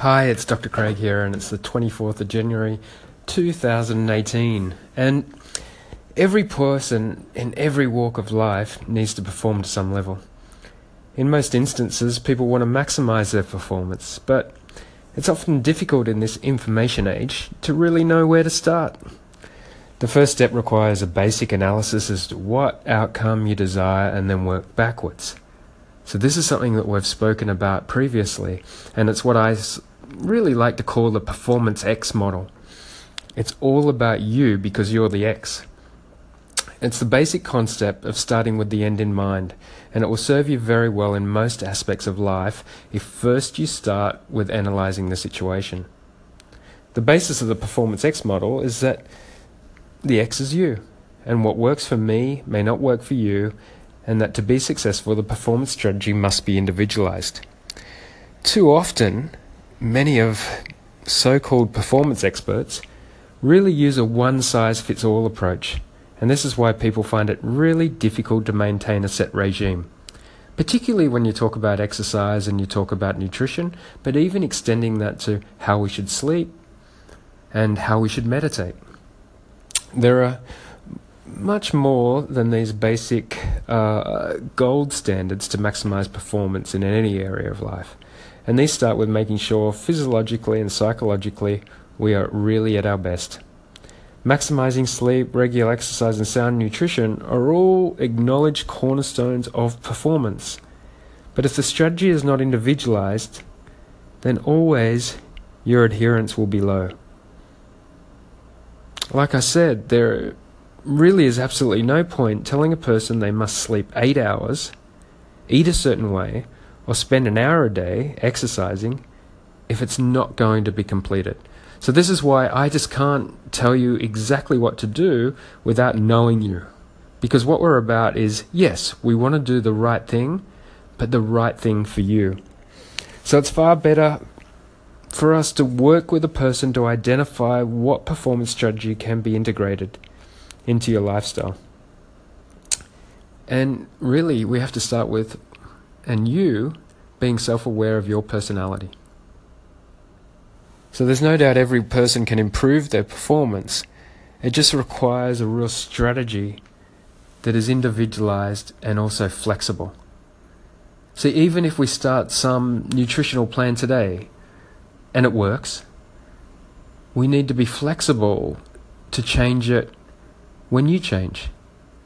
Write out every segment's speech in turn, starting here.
Hi, it's Dr. Craig here, and it's the 24th of January 2018. And every person in every walk of life needs to perform to some level. In most instances, people want to maximize their performance, but it's often difficult in this information age to really know where to start. The first step requires a basic analysis as to what outcome you desire and then work backwards. So, this is something that we've spoken about previously, and it's what I really like to call the performance X model. It's all about you because you're the X. It's the basic concept of starting with the end in mind, and it will serve you very well in most aspects of life if first you start with analyzing the situation. The basis of the Performance X model is that the X is you, and what works for me may not work for you, and that to be successful, the performance strategy must be individualized. Too often, many of so called performance experts really use a one size fits all approach and this is why people find it really difficult to maintain a set regime. Particularly when you talk about exercise and you talk about nutrition, but even extending that to how we should sleep and how we should meditate. There are much more than these basic uh, gold standards to maximize performance in any area of life. And these start with making sure physiologically and psychologically we are really at our best. Maximizing sleep, regular exercise, and sound nutrition are all acknowledged cornerstones of performance. But if the strategy is not individualized, then always your adherence will be low. Like I said, there really is absolutely no point telling a person they must sleep eight hours, eat a certain way, or spend an hour a day exercising if it's not going to be completed. So, this is why I just can't tell you exactly what to do without knowing you. Because what we're about is yes, we want to do the right thing, but the right thing for you. So, it's far better for us to work with a person to identify what performance strategy can be integrated into your lifestyle. And really, we have to start with, and you being self aware of your personality. So there's no doubt every person can improve their performance. It just requires a real strategy that is individualized and also flexible. See, even if we start some nutritional plan today and it works, we need to be flexible to change it when you change.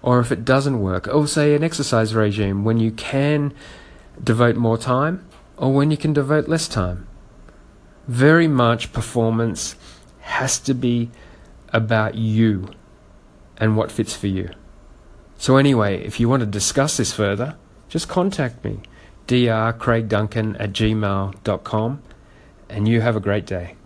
Or if it doesn't work, or say an exercise regime when you can devote more time or when you can devote less time very much performance has to be about you and what fits for you. So, anyway, if you want to discuss this further, just contact me, drcraigduncan at gmail.com, and you have a great day.